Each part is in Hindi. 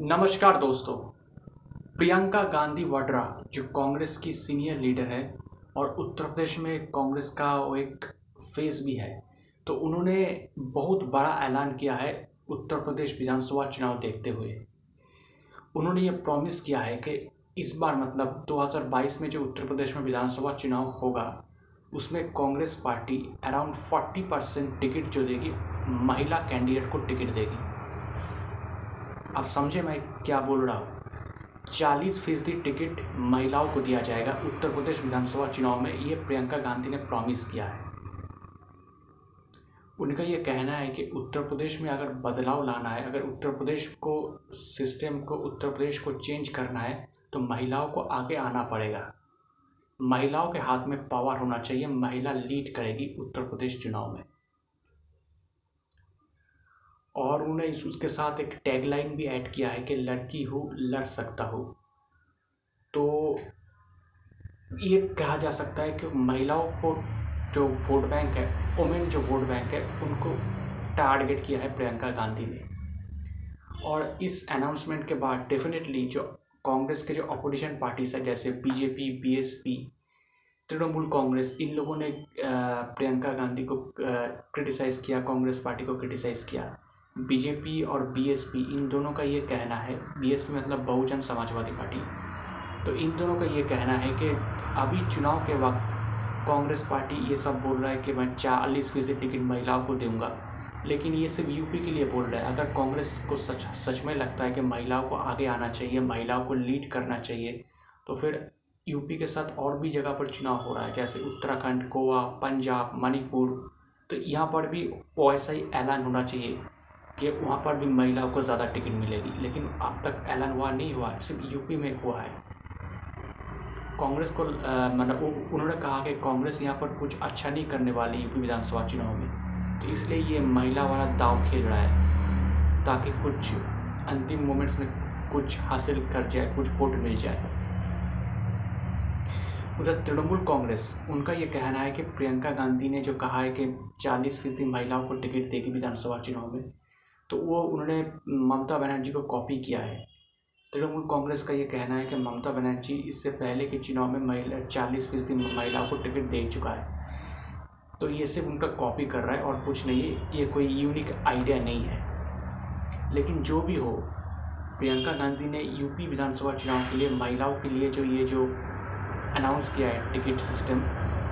नमस्कार दोस्तों, प्रियंका गांधी वाड्रा, जो कांग्रेस की सीनियर लीडर है, और उत्तर प्रदेश में कांग्रेस का वो एक फेस भी है तो उन्होंने बहुत बड़ा ऐलान किया है उत्तर प्रदेश विधानसभा चुनाव देखते हुए। उन्होंने ये प्रॉमिस किया है कि इस बार मतलब 2022 में जो उत्तर प्रदेश में विधानसभा चुनाव होगा, उसमें Congress party around 40 percent ticket जो देगी, महिला कैंडिडेट को टिकट देगी। अब समझे मैं क्या बोल रहा हूँ? चालीस फ़ीसदी टिकट महिलाओं को दिया जाएगा। उत्तर प्रदेश विधानसभा चुनाव में ये प्रियंका गांधी ने प्रॉमिस किया है। उनका ये कहना है कि उत्तर प्रदेश में अगर बदलाव लाना है, अगर उत्तर प्रदेश को सिस्टम को, उत्तर प्रदेश को चेंज करना है तो महिलाओं को आगे आना पड़ेगा। महिलाओं के हाथ में पावर होना चाहिए। महिला लीड करेगी उत्तर प्रदेश चुनाव में। और उन्हें उसके साथ एक टैगलाइन भी ऐड किया है कि लड़की हो, लड़ सकता हो। तो ये कहा जा सकता है कि महिलाओं को जो वोट बैंक है वोमेन जो वोट बैंक है, उनको टारगेट किया है प्रियंका गांधी ने। और इस अनाउंसमेंट के बाद डेफिनेटली जो कांग्रेस के जो अपोजिशन पार्टीज़ है, जैसे बीजेपी बीएसपी तृणमूल कांग्रेस, इन लोगों ने प्रियंका गांधी को क्रिटिसाइज़ किया, कांग्रेस पार्टी को क्रिटिसाइज़ किया। बीजेपी और बीएसपी इन दोनों का ये कहना है बीएसपी मतलब बहुजन समाजवादी पार्टी तो इन दोनों का ये कहना है कि अभी चुनाव के वक्त कांग्रेस पार्टी ये सब बोल रहा है कि मैं चालीस फ़ीसदी टिकट महिलाओं को दूँगा, लेकिन ये सिर्फ़ यूपी के लिए बोल रहा है। अगर कांग्रेस को सच सच में लगता है कि महिलाओं को आगे आना चाहिए, महिलाओं को लीड करना चाहिए तो फिर यूपी के साथ और भी जगह पर चुनाव हो रहा है, जैसे उत्तराखंड, गोवा, पंजाब, मणिपुर तो यहाँ पर भी वैसा ही ऐलान होना चाहिए। कि वहाँ पर भी महिलाओं को ज़्यादा टिकट मिलेगी, लेकिन अब तक ऐलान हुआ नहीं हुआ, सिर्फ़ यूपी में हुआ है। कांग्रेस को मतलब उन्होंने कहा कि कांग्रेस यहाँ पर कुछ अच्छा नहीं करने वाली यूपी विधानसभा चुनाव में तो इसलिए ये महिला वाला दाव खेल रहा है, ताकि कुछ अंतिम मोमेंट्स में कुछ हासिल कर जाए, कुछ वोट मिल जाए। उधर तृणमूल कांग्रेस, उनका ये कहना है कि प्रियंका गांधी ने जो कहा है कि चालीस फ़ीसदी महिलाओं को टिकट देगी विधानसभा चुनाव में तो वो उन्होंने ममता बनर्जी को कॉपी किया है। तृणमूल कांग्रेस का ये कहना है कि ममता बनर्जी इससे पहले के चुनाव में महिला, चालीस फ़ीसदी महिलाओं को टिकट दे चुका है। तो ये सिर्फ़ उनका कॉपी कर रहा है और कुछ नहीं, ये कोई यूनिक आइडिया नहीं है। लेकिन जो भी हो, प्रियंका गांधी ने यूपी विधानसभा चुनाव के लिए महिलाओं के लिए जो ये जो अनाउंस किया है टिकट सिस्टम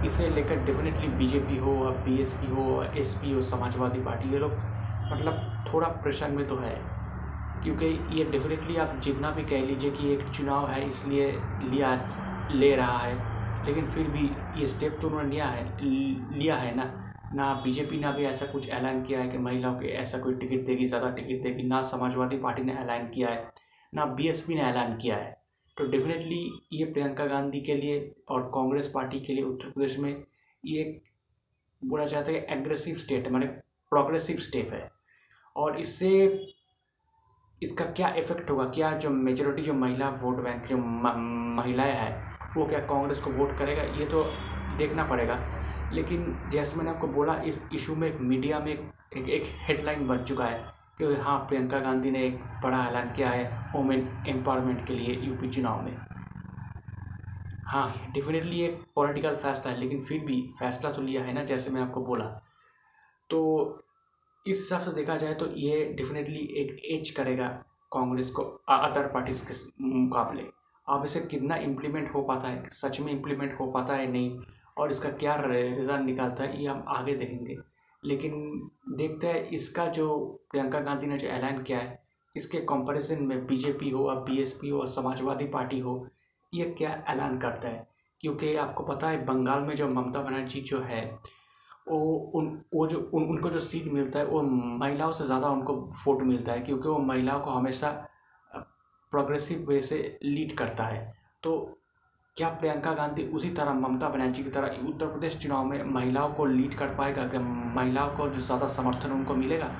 इसे लेकर डेफिनेटली बीजेपी हो, अब बीएसपी हो एसपी हो, समाजवादी पार्टी, ये लोग मतलब थोड़ा प्रेशर में तो है। क्योंकि ये डेफिनेटली आप जितना भी कह लीजिए कि एक चुनाव है, इसलिए लिया, ले रहा है। लेकिन फिर भी ये स्टेप तो उन्होंने लिया है लिया है ना? ना बीजेपी ने भी ऐसा कुछ ऐलान किया है कि महिलाओं के ऐसा कोई टिकट देगी, ज़्यादा टिकट देगी, ना समाजवादी पार्टी ने ऐलान किया है, ना बीएसपी ने ऐलान किया है। तो डेफिनेटली ये प्रियंका गांधी के लिए और कांग्रेस पार्टी के लिए उत्तर प्रदेश में ये बोला जाता है एग्रेसिव स्टेट है, मैंने प्रोग्रेसिव स्टेप है। और इससे इसका क्या इफ़ेक्ट होगा? क्या जो मेजोरिटी जो महिला वोट बैंक जो महिलाएँ हैं, वो क्या कांग्रेस को वोट करेगा? ये तो देखना पड़ेगा। लेकिन जैसे मैंने आपको बोला, इस इशू में एक मीडिया में एक एक हेडलाइन बन चुका है कि हाँ प्रियंका गांधी ने एक बड़ा ऐलान किया है वोमेन एम्पावरमेंट के लिए यूपी चुनाव में। हाँ डेफिनेटली एक पॉलिटिकल फैसला है, लेकिन फिर भी फैसला तो लिया है ना, जैसे मैं आपको बोला। तो इस हिसाब से देखा जाए तो ये डेफिनेटली एक एज करेगा कांग्रेस को अदर पार्टीज़ के मुकाबले। अब इसे कितना इम्प्लीमेंट हो पाता है, सच में इम्प्लीमेंट हो पाता है नहीं, और इसका क्या रिज़ल्ट निकालता है, ये हम आगे देखेंगे। लेकिन देखते हैं इसका जो प्रियंका गांधी ने जो ऐलान किया है, इसके कंपैरिजन में बीजेपी हो, अब बीएसपी हो समाजवादी पार्टी हो, ये क्या ऐलान करता है? क्योंकि आपको पता है बंगाल में जो ममता बनर्जी जो है वो, उन, वो जो, उन, उनको जो सीट मिलता है, वो महिलाओं से ज़्यादा उनको वोट मिलता है, क्योंकि वो महिलाओं को हमेशा प्रोग्रेसिव वे से लीड करता है। तो क्या प्रियंका गांधी उसी तरह, ममता बनर्जी की तरह उत्तर प्रदेश चुनाव में महिलाओं को लीड कर पाएगा? कि महिलाओं को जो ज़्यादा समर्थन उनको मिलेगा?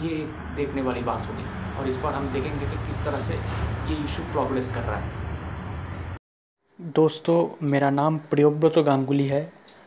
ये एक देखने वाली बात होगी। और इस पर हम देखेंगे कि किस तरह से ये इशू प्रोग्रेस कर रहा है। दोस्तों, मेरा नाम प्रियोव्रत गांगुली है।